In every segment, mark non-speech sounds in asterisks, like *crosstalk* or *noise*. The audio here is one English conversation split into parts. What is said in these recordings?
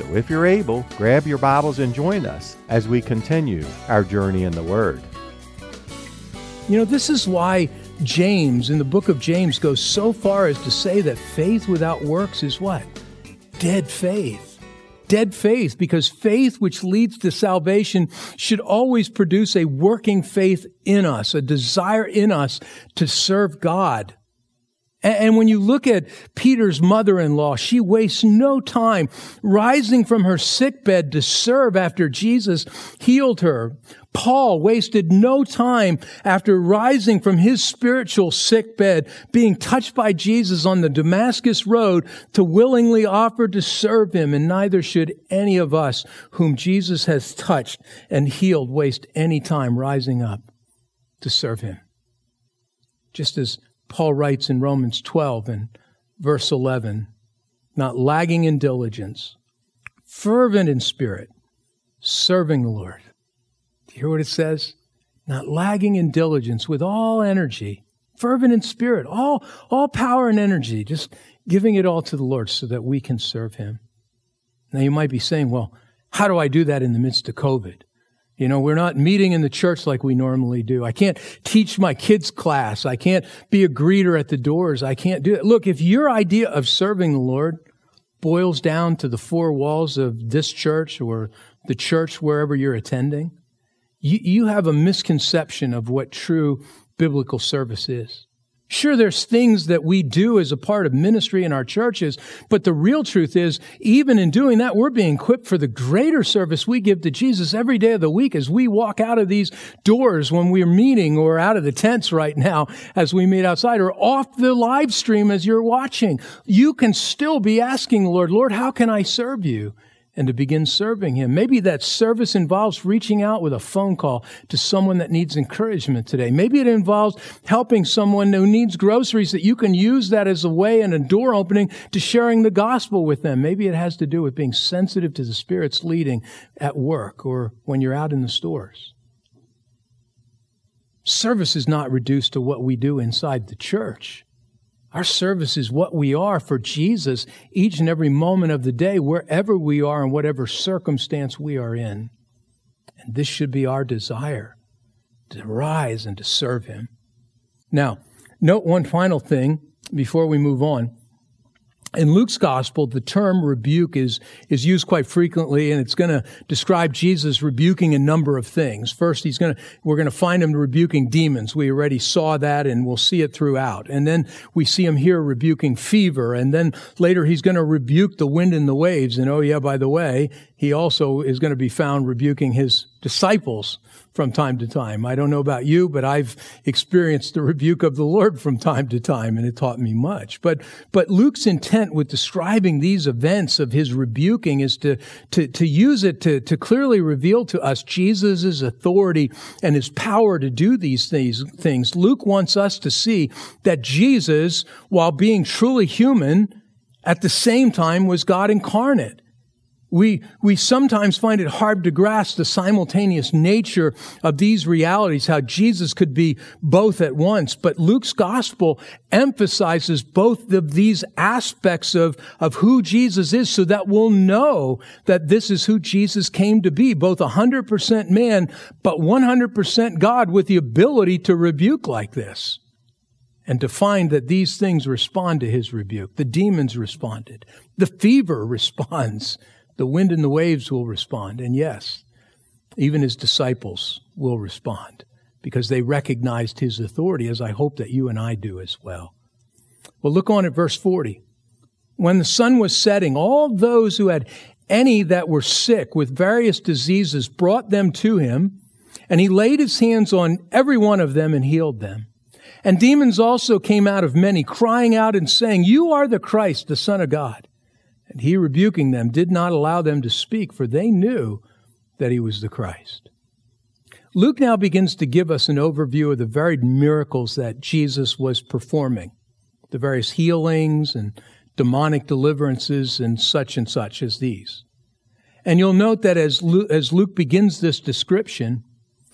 So if you're able, grab your Bibles and join us as we continue our journey in the Word. You know, this is why James, in the book of James, goes so far as to say that faith without works is what? Dead faith. Dead faith, because faith which leads to salvation should always produce a working faith in us, a desire in us to serve God. And when you look at Peter's mother-in-law, she wastes no time rising from her sickbed to serve after Jesus healed her. Paul wasted no time after rising from his spiritual sickbed, being touched by Jesus on the Damascus road to willingly offer to serve him. And neither should any of us whom Jesus has touched and healed waste any time rising up to serve him. Just as Paul writes in Romans 12 and verse 11, not lagging in diligence, fervent in spirit, serving the Lord. Do you hear what it says? Not lagging in diligence, with all energy, fervent in spirit, all, all power and energy, just giving it all to the Lord so that we can serve Him. Now you might be saying, well, how do I do that in the midst of COVID? You know, we're not meeting in the church like we normally do. I can't teach my kids class. I can't be a greeter at the doors. I can't do it. Look, if your idea of serving the Lord boils down to the four walls of this church or the church wherever you're attending, you, you have a misconception of what true biblical service is. Sure, there's things that we do as a part of ministry in our churches, but the real truth is, even in doing that, we're being equipped for the greater service we give to Jesus every day of the week as we walk out of these doors when we're meeting or out of the tents right now as we meet outside or off the live stream as you're watching. You can still be asking Lord, Lord, how can I serve you? And to begin serving Him. Maybe that service involves reaching out with a phone call to someone that needs encouragement today. Maybe it involves helping someone who needs groceries that you can use that as a way and a door opening to sharing the gospel with them. Maybe it has to do with being sensitive to the Spirit's leading at work or when you're out in the stores. Service is not reduced to what we do inside the church. Our service is what we are for Jesus each and every moment of the day, wherever we are and whatever circumstance we are in. And this should be our desire to rise and to serve Him. Now, note one final thing before we move on in Luke's gospel, the term rebuke is, is used quite frequently, and it's going to describe Jesus rebuking a number of things. First, he's going to, we're going to find him rebuking demons. We already saw that, and we'll see it throughout. And then we see him here rebuking fever, and then later he's going to rebuke the wind and the waves. And oh yeah, by the way, he also is going to be found rebuking his disciples from time to time. I don't know about you, but I've experienced the rebuke of the Lord from time to time, and it taught me much. But, but Luke's intent with describing these events of his rebuking is to, to, to use it to, to clearly reveal to us Jesus' authority and his power to do these things. Luke wants us to see that Jesus, while being truly human, at the same time was God incarnate. We, we sometimes find it hard to grasp the simultaneous nature of these realities, how Jesus could be both at once. But Luke's gospel emphasizes both of these aspects of, of who Jesus is so that we'll know that this is who Jesus came to be, both 100% man, but 100% God with the ability to rebuke like this. And to find that these things respond to his rebuke. The demons responded. The fever *laughs* responds the wind and the waves will respond. And yes, even his disciples will respond because they recognized his authority, as I hope that you and I do as well. Well, look on at verse 40. When the sun was setting, all those who had any that were sick with various diseases brought them to him, and he laid his hands on every one of them and healed them. And demons also came out of many, crying out and saying, You are the Christ, the Son of God. And he, rebuking them, did not allow them to speak, for they knew that he was the Christ. Luke now begins to give us an overview of the varied miracles that Jesus was performing, the various healings and demonic deliverances and such and such as these. And you'll note that as Luke, as Luke begins this description,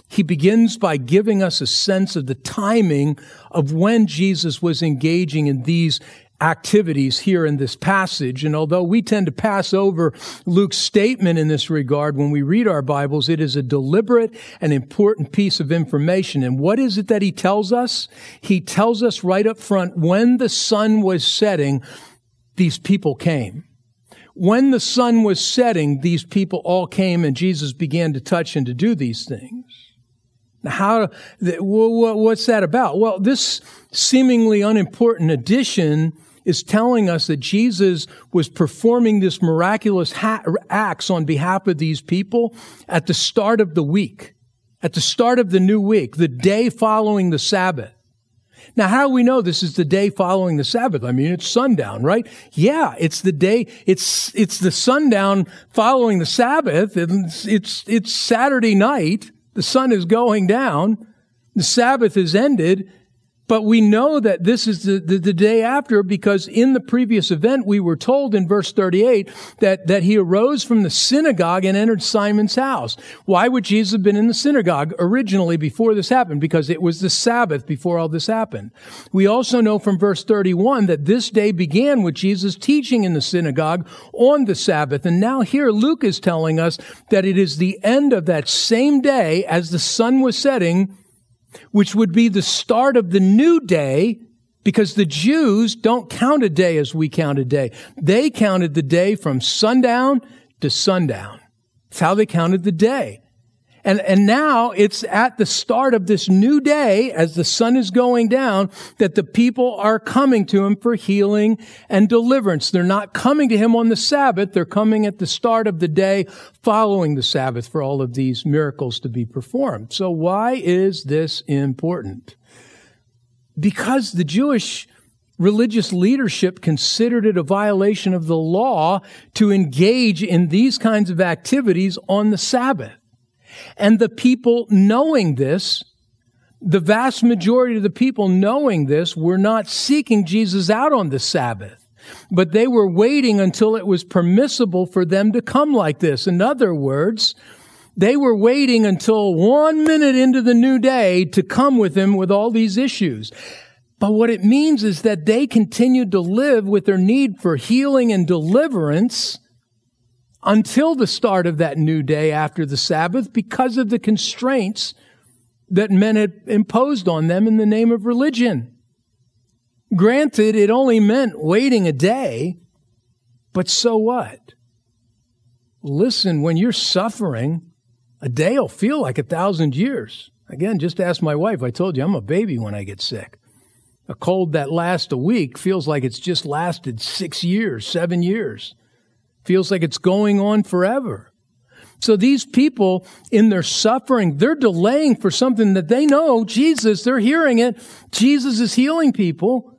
he begins by giving us a sense of the timing of when Jesus was engaging in these activities here in this passage. And although we tend to pass over Luke's statement in this regard when we read our Bibles, it is a deliberate and important piece of information. And what is it that he tells us? He tells us right up front when the sun was setting, these people came. When the sun was setting, these people all came and Jesus began to touch and to do these things. How, what's that about? Well, this seemingly unimportant addition is telling us that Jesus was performing this miraculous ha- acts on behalf of these people at the start of the week, at the start of the new week, the day following the Sabbath. Now, how do we know this is the day following the Sabbath? I mean, it's sundown, right? Yeah, it's the day, it's, it's the sundown following the Sabbath. It's, it's, it's Saturday night. The sun is going down. The Sabbath is ended. But we know that this is the, the, the, day after because in the previous event, we were told in verse 38 that, that he arose from the synagogue and entered Simon's house. Why would Jesus have been in the synagogue originally before this happened? Because it was the Sabbath before all this happened. We also know from verse 31 that this day began with Jesus teaching in the synagogue on the Sabbath. And now here Luke is telling us that it is the end of that same day as the sun was setting which would be the start of the new day because the Jews don't count a day as we count a day. They counted the day from sundown to sundown. That's how they counted the day. And, and now it's at the start of this new day as the sun is going down that the people are coming to him for healing and deliverance. They're not coming to him on the Sabbath. They're coming at the start of the day following the Sabbath for all of these miracles to be performed. So why is this important? Because the Jewish religious leadership considered it a violation of the law to engage in these kinds of activities on the Sabbath. And the people knowing this, the vast majority of the people knowing this were not seeking Jesus out on the Sabbath, but they were waiting until it was permissible for them to come like this. In other words, they were waiting until one minute into the new day to come with him with all these issues. But what it means is that they continued to live with their need for healing and deliverance until the start of that new day after the Sabbath because of the constraints that men had imposed on them in the name of religion. Granted, it only meant waiting a day, but so what? Listen, when you're suffering, a day will feel like a thousand years. Again, just ask my wife. I told you I'm a baby when I get sick. A cold that lasts a week feels like it's just lasted six years, seven years. Feels like it's going on forever. So these people in their suffering, they're delaying for something that they know Jesus, they're hearing it. Jesus is healing people.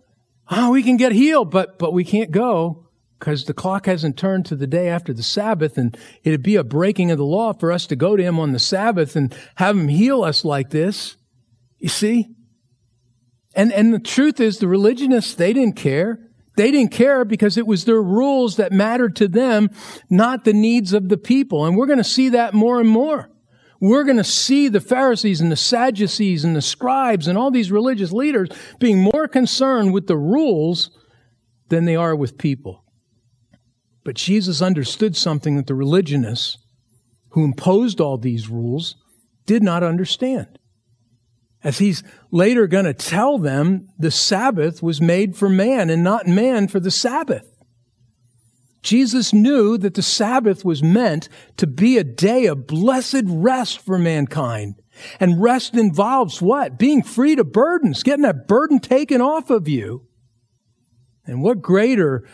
Oh, we can get healed, but, but we can't go because the clock hasn't turned to the day after the Sabbath and it'd be a breaking of the law for us to go to him on the Sabbath and have him heal us like this. You see? And, and the truth is the religionists, they didn't care. They didn't care because it was their rules that mattered to them, not the needs of the people. And we're going to see that more and more. We're going to see the Pharisees and the Sadducees and the scribes and all these religious leaders being more concerned with the rules than they are with people. But Jesus understood something that the religionists who imposed all these rules did not understand as he's later going to tell them the Sabbath was made for man and not man for the Sabbath. Jesus knew that the Sabbath was meant to be a day of blessed rest for mankind. And rest involves what? Being free to burdens, getting that burden taken off of you. And what greater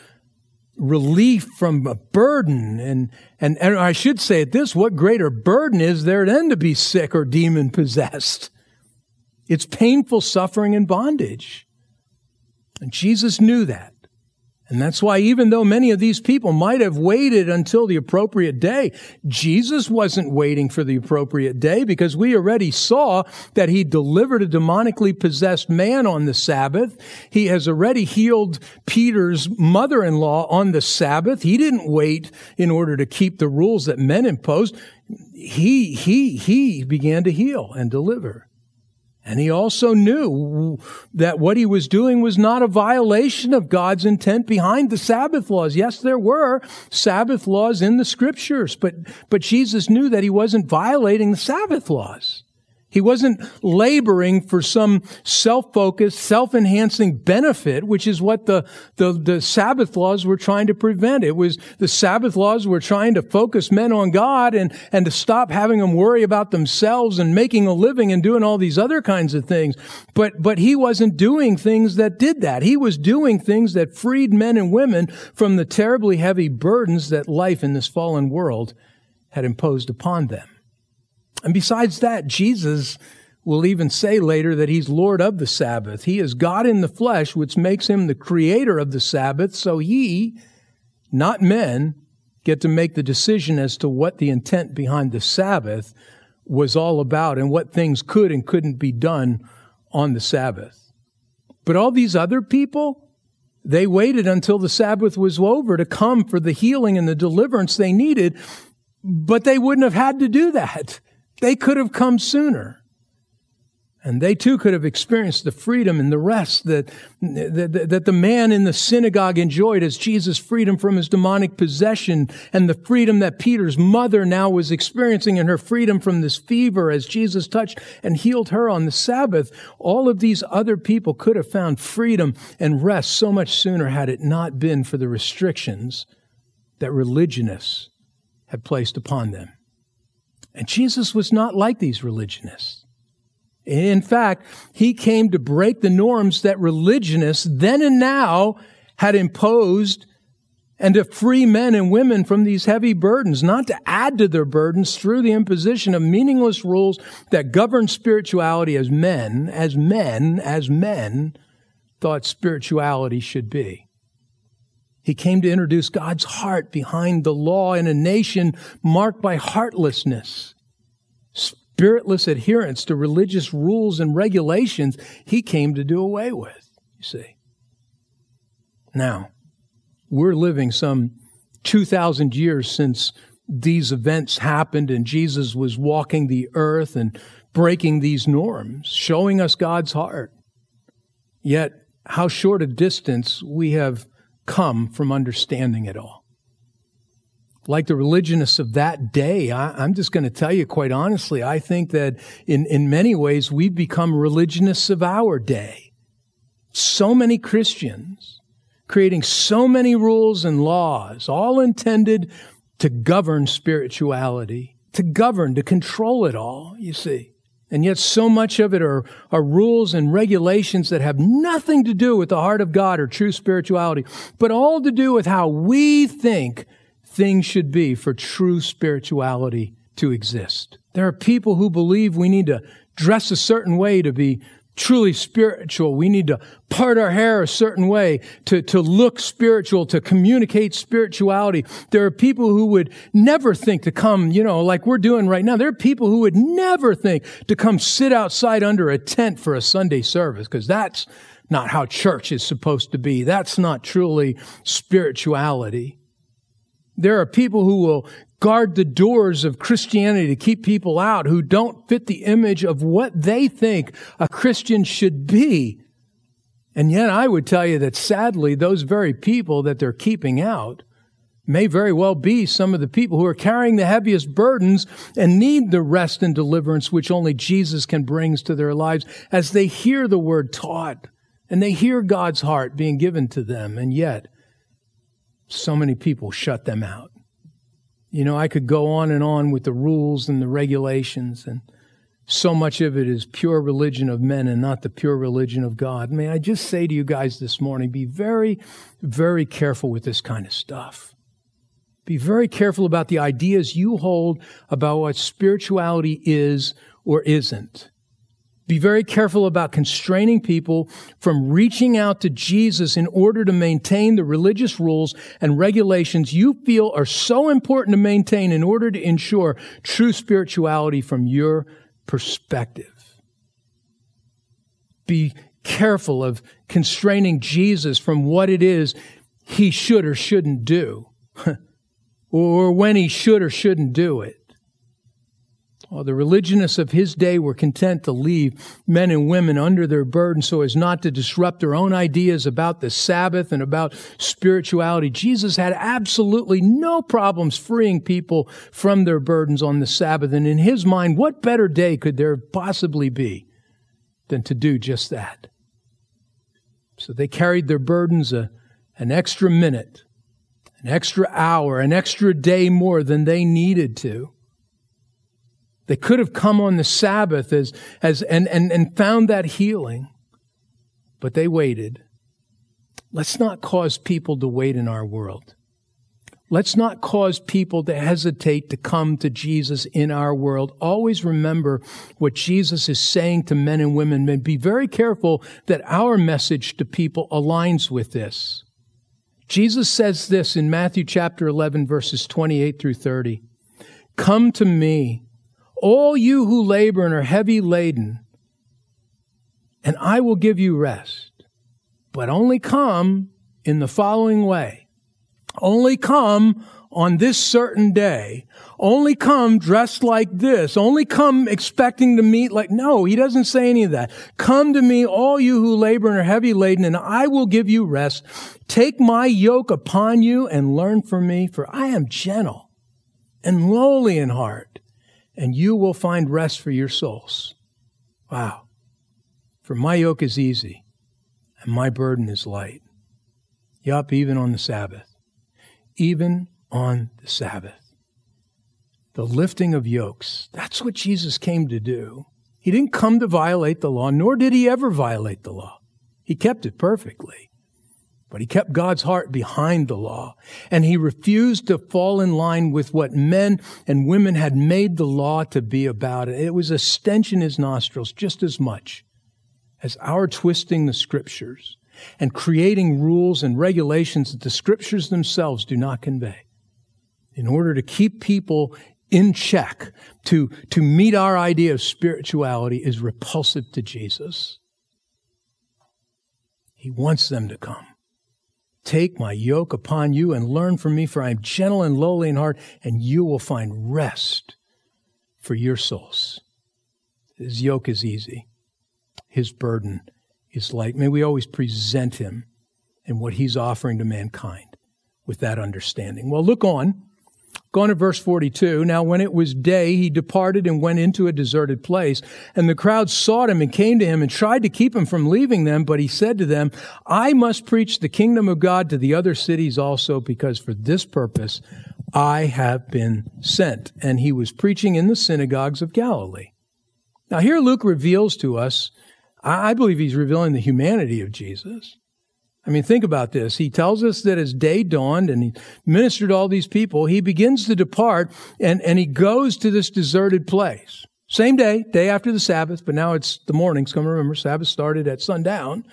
relief from a burden and, and, and I should say it this, what greater burden is there than to be sick or demon possessed? It's painful suffering and bondage. And Jesus knew that. And that's why even though many of these people might have waited until the appropriate day, Jesus wasn't waiting for the appropriate day because we already saw that he delivered a demonically possessed man on the Sabbath. He has already healed Peter's mother-in-law on the Sabbath. He didn't wait in order to keep the rules that men imposed. He, he, he began to heal and deliver. And he also knew that what he was doing was not a violation of God's intent behind the Sabbath laws. Yes, there were Sabbath laws in the scriptures, but, but Jesus knew that he wasn't violating the Sabbath laws. He wasn't laboring for some self-focused, self-enhancing benefit, which is what the, the, the, Sabbath laws were trying to prevent. It was the Sabbath laws were trying to focus men on God and, and to stop having them worry about themselves and making a living and doing all these other kinds of things. But, but he wasn't doing things that did that. He was doing things that freed men and women from the terribly heavy burdens that life in this fallen world had imposed upon them. And besides that, Jesus will even say later that he's Lord of the Sabbath. He is God in the flesh, which makes him the creator of the Sabbath. So he, not men, get to make the decision as to what the intent behind the Sabbath was all about and what things could and couldn't be done on the Sabbath. But all these other people, they waited until the Sabbath was over to come for the healing and the deliverance they needed, but they wouldn't have had to do that. They could have come sooner. And they too could have experienced the freedom and the rest that, that, that, the man in the synagogue enjoyed as Jesus freed him from his demonic possession and the freedom that Peter's mother now was experiencing and her freedom from this fever as Jesus touched and healed her on the Sabbath. All of these other people could have found freedom and rest so much sooner had it not been for the restrictions that religionists had placed upon them. And Jesus was not like these religionists. In fact, he came to break the norms that religionists then and now had imposed and to free men and women from these heavy burdens, not to add to their burdens through the imposition of meaningless rules that govern spirituality as men, as men, as men thought spirituality should be. He came to introduce God's heart behind the law in a nation marked by heartlessness, spiritless adherence to religious rules and regulations he came to do away with, you see. Now, we're living some 2,000 years since these events happened and Jesus was walking the earth and breaking these norms, showing us God's heart. Yet, how short a distance we have come from understanding it all. Like the religionists of that day, I, am just going to tell you quite honestly, I think that in, in many ways we've become religionists of our day. So many Christians creating so many rules and laws, all intended to govern spirituality, to govern, to control it all, you see. And yet so much of it are, are rules and regulations that have nothing to do with the heart of God or true spirituality, but all to do with how we think things should be for true spirituality to exist. There are people who believe we need to dress a certain way to be truly spiritual. We need to part our hair a certain way to, to look spiritual, to communicate spirituality. There are people who would never think to come, you know, like we're doing right now. There are people who would never think to come sit outside under a tent for a Sunday service because that's not how church is supposed to be. That's not truly spirituality. There are people who will guard the doors of Christianity to keep people out who don't fit the image of what they think a Christian should be. And yet I would tell you that sadly, those very people that they're keeping out may very well be some of the people who are carrying the heaviest burdens and need the rest and deliverance which only Jesus can bring to their lives as they hear the word taught and they hear God's heart being given to them. And yet, so many people shut them out. You know, I could go on and on with the rules and the regulations, and so much of it is pure religion of men and not the pure religion of God. May I just say to you guys this morning be very, very careful with this kind of stuff. Be very careful about the ideas you hold about what spirituality is or isn't. Be very careful about constraining people from reaching out to Jesus in order to maintain the religious rules and regulations you feel are so important to maintain in order to ensure true spirituality from your perspective. Be careful of constraining Jesus from what it is he should or shouldn't do, *laughs* or when he should or shouldn't do it. The religionists of his day were content to leave men and women under their burden so as not to disrupt their own ideas about the Sabbath and about spirituality. Jesus had absolutely no problems freeing people from their burdens on the Sabbath. And in his mind, what better day could there possibly be than to do just that? So they carried their burdens a, an extra minute, an extra hour, an extra day more than they needed to. They could have come on the Sabbath as, as, and, and, and found that healing, but they waited. Let's not cause people to wait in our world. Let's not cause people to hesitate to come to Jesus in our world. Always remember what Jesus is saying to men and women and be very careful that our message to people aligns with this. Jesus says this in Matthew chapter 11 verses 28 through 30. Come to me, all you who labor and are heavy laden, and I will give you rest. But only come in the following way. Only come on this certain day. Only come dressed like this. Only come expecting to meet like, no, he doesn't say any of that. Come to me, all you who labor and are heavy laden, and I will give you rest. Take my yoke upon you and learn from me, for I am gentle and lowly in heart and you will find rest for your souls. Wow. For my yoke is easy and my burden is light. Yup, even on the Sabbath. Even on the Sabbath. The lifting of yokes. That's what Jesus came to do. He didn't come to violate the law, nor did he ever violate the law. He kept it perfectly. But he kept God's heart behind the law, and he refused to fall in line with what men and women had made the law to be about. It was a stench in his nostrils just as much as our twisting the scriptures and creating rules and regulations that the scriptures themselves do not convey. In order to keep people in check, to, to meet our idea of spirituality is repulsive to Jesus. He wants them to come. Take my yoke upon you and learn from me, for I am gentle and lowly in heart, and you will find rest for your souls. His yoke is easy, his burden is light. May we always present him and what he's offering to mankind with that understanding. Well, look on Go on to verse 42. Now, when it was day, he departed and went into a deserted place. And the crowd sought him and came to him and tried to keep him from leaving them. But he said to them, I must preach the kingdom of God to the other cities also, because for this purpose I have been sent. And he was preaching in the synagogues of Galilee. Now, here Luke reveals to us, I believe he's revealing the humanity of Jesus. I mean, think about this. He tells us that as day dawned and he ministered to all these people, he begins to depart and, and he goes to this deserted place. Same day, day after the Sabbath, but now it's the morning. So remember, Sabbath started at sundown.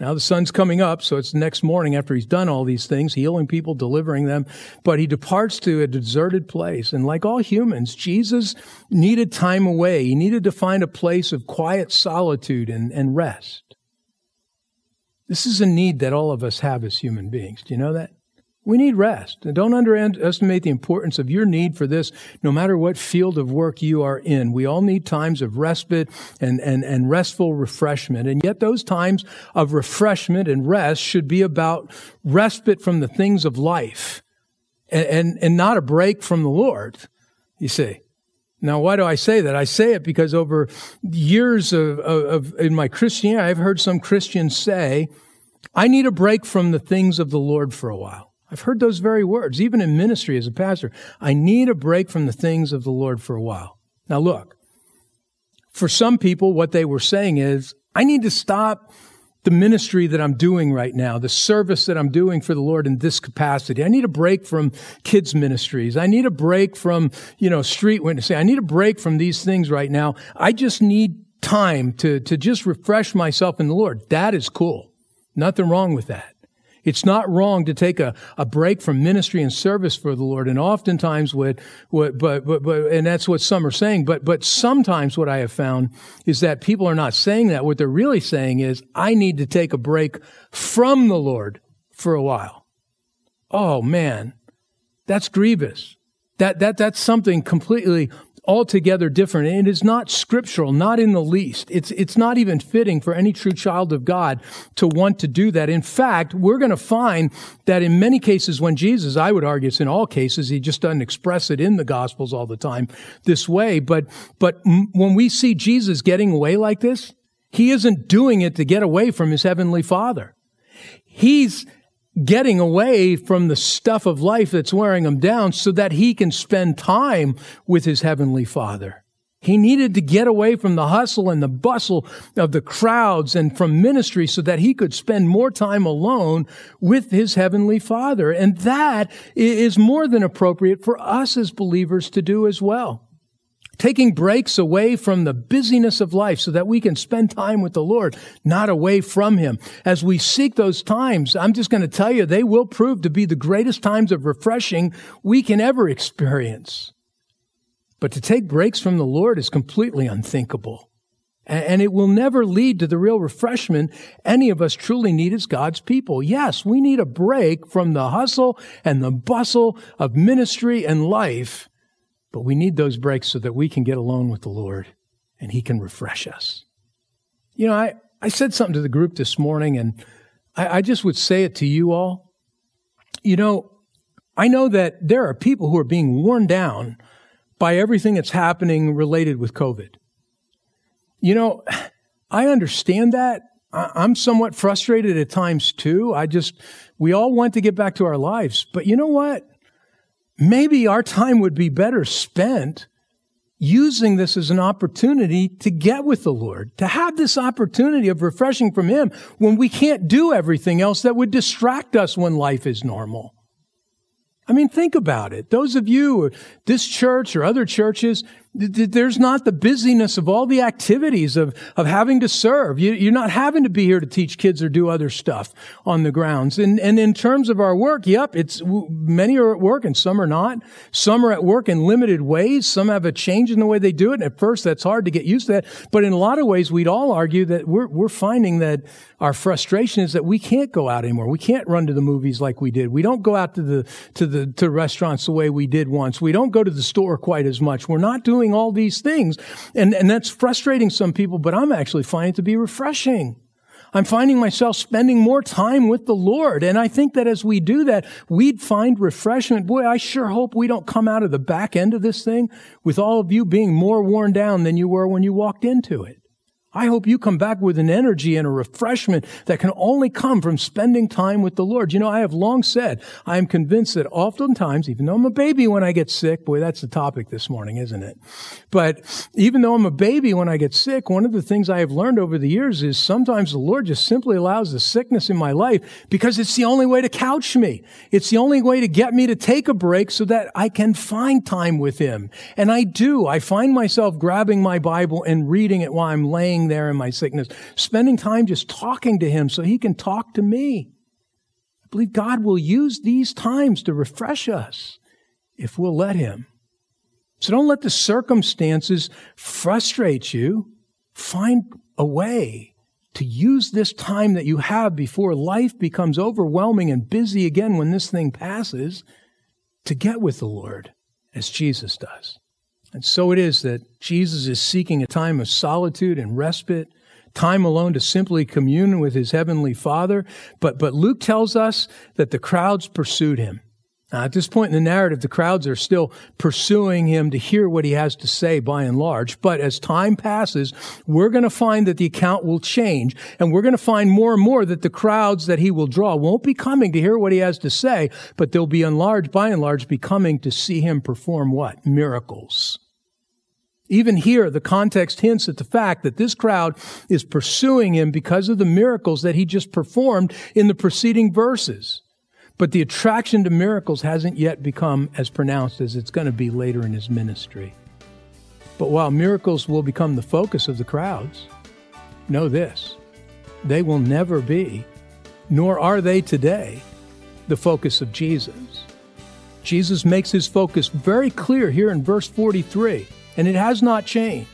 Now the sun's coming up, so it's the next morning after he's done all these things, healing people, delivering them. But he departs to a deserted place. And like all humans, Jesus needed time away. He needed to find a place of quiet solitude and, and rest. This is a need that all of us have as human beings. Do you know that? We need rest. And don't underestimate the importance of your need for this, no matter what field of work you are in. We all need times of respite and, and, and restful refreshment. And yet those times of refreshment and rest should be about respite from the things of life and, and, and not a break from the Lord, you see. Now, why do I say that? I say it because over years of, of, of, in my Christianity, I've heard some Christians say, I need a break from the things of the Lord for a while. I've heard those very words, even in ministry as a pastor. I need a break from the things of the Lord for a while. Now, look, for some people, what they were saying is, I need to stop the ministry that I'm doing right now, the service that I'm doing for the Lord in this capacity. I need a break from kids ministries. I need a break from, you know, street witnessing. I need a break from these things right now. I just need time to, to just refresh myself in the Lord, that is cool. Nothing wrong with that. It's not wrong to take a, a break from ministry and service for the Lord. And oftentimes what, what, but, but, but, and that's what some are saying. But, but sometimes what I have found is that people are not saying that. What they're really saying is, I need to take a break from the Lord for a while. Oh man, that's grievous. That, that, that's something completely altogether different. And it is not scriptural, not in the least. It's, it's not even fitting for any true child of God to want to do that. In fact, we're going to find that in many cases when Jesus, I would argue it's in all cases, he just doesn't express it in the gospels all the time this way. But, but when we see Jesus getting away like this, he isn't doing it to get away from his heavenly father. He's, getting away from the stuff of life that's wearing him down so that he can spend time with his heavenly father. He needed to get away from the hustle and the bustle of the crowds and from ministry so that he could spend more time alone with his heavenly father. And that is more than appropriate for us as believers to do as well taking breaks away from the busyness of life so that we can spend time with the Lord, not away from Him. As we seek those times, I'm just going to tell you, they will prove to be the greatest times of refreshing we can ever experience. But to take breaks from the Lord is completely unthinkable. And it will never lead to the real refreshment any of us truly need as God's people. Yes, we need a break from the hustle and the bustle of ministry and life but we need those breaks so that we can get alone with the Lord and He can refresh us. You know, I, I said something to the group this morning, and I, I just would say it to you all. You know, I know that there are people who are being worn down by everything that's happening related with COVID. You know, I understand that. I'm somewhat frustrated at times too. I just, we all want to get back to our lives. But you know what? Maybe our time would be better spent using this as an opportunity to get with the Lord, to have this opportunity of refreshing from Him when we can't do everything else that would distract us when life is normal. I mean, think about it. Those of you, this church or other churches, there's not the busyness of all the activities of, of having to serve. You, are not having to be here to teach kids or do other stuff on the grounds. And, and in terms of our work, yep, it's, many are at work and some are not. Some are at work in limited ways. Some have a change in the way they do it. And at first, that's hard to get used to that. But in a lot of ways, we'd all argue that we're, we're finding that our frustration is that we can't go out anymore. We can't run to the movies like we did. We don't go out to the, to the, to restaurants the way we did once. We don't go to the store quite as much. We're not doing all these things. And, and that's frustrating some people, but I'm actually finding it to be refreshing. I'm finding myself spending more time with the Lord. And I think that as we do that, we'd find refreshment. Boy, I sure hope we don't come out of the back end of this thing with all of you being more worn down than you were when you walked into it. I hope you come back with an energy and a refreshment that can only come from spending time with the Lord. You know, I have long said, I am convinced that oftentimes, even though I'm a baby when I get sick, boy, that's the topic this morning, isn't it? But even though I'm a baby when I get sick, one of the things I have learned over the years is sometimes the Lord just simply allows the sickness in my life because it's the only way to couch me. It's the only way to get me to take a break so that I can find time with Him. And I do. I find myself grabbing my Bible and reading it while I'm laying there in my sickness, spending time just talking to Him so He can talk to me. I believe God will use these times to refresh us if we'll let Him. So don't let the circumstances frustrate you. Find a way to use this time that you have before life becomes overwhelming and busy again when this thing passes to get with the Lord as Jesus does. And so it is that Jesus is seeking a time of solitude and respite, time alone to simply commune with his heavenly Father. But, but Luke tells us that the crowds pursued him. Now, at this point in the narrative, the crowds are still pursuing him to hear what he has to say by and large. But as time passes, we're going to find that the account will change. And we're going to find more and more that the crowds that he will draw won't be coming to hear what he has to say, but they'll be enlarged, by and large, be coming to see him perform what? Miracles. Even here, the context hints at the fact that this crowd is pursuing him because of the miracles that he just performed in the preceding verses. But the attraction to miracles hasn't yet become as pronounced as it's going to be later in his ministry. But while miracles will become the focus of the crowds, know this they will never be, nor are they today, the focus of Jesus. Jesus makes his focus very clear here in verse 43, and it has not changed.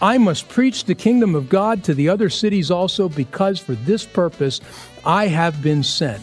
I must preach the kingdom of God to the other cities also, because for this purpose I have been sent.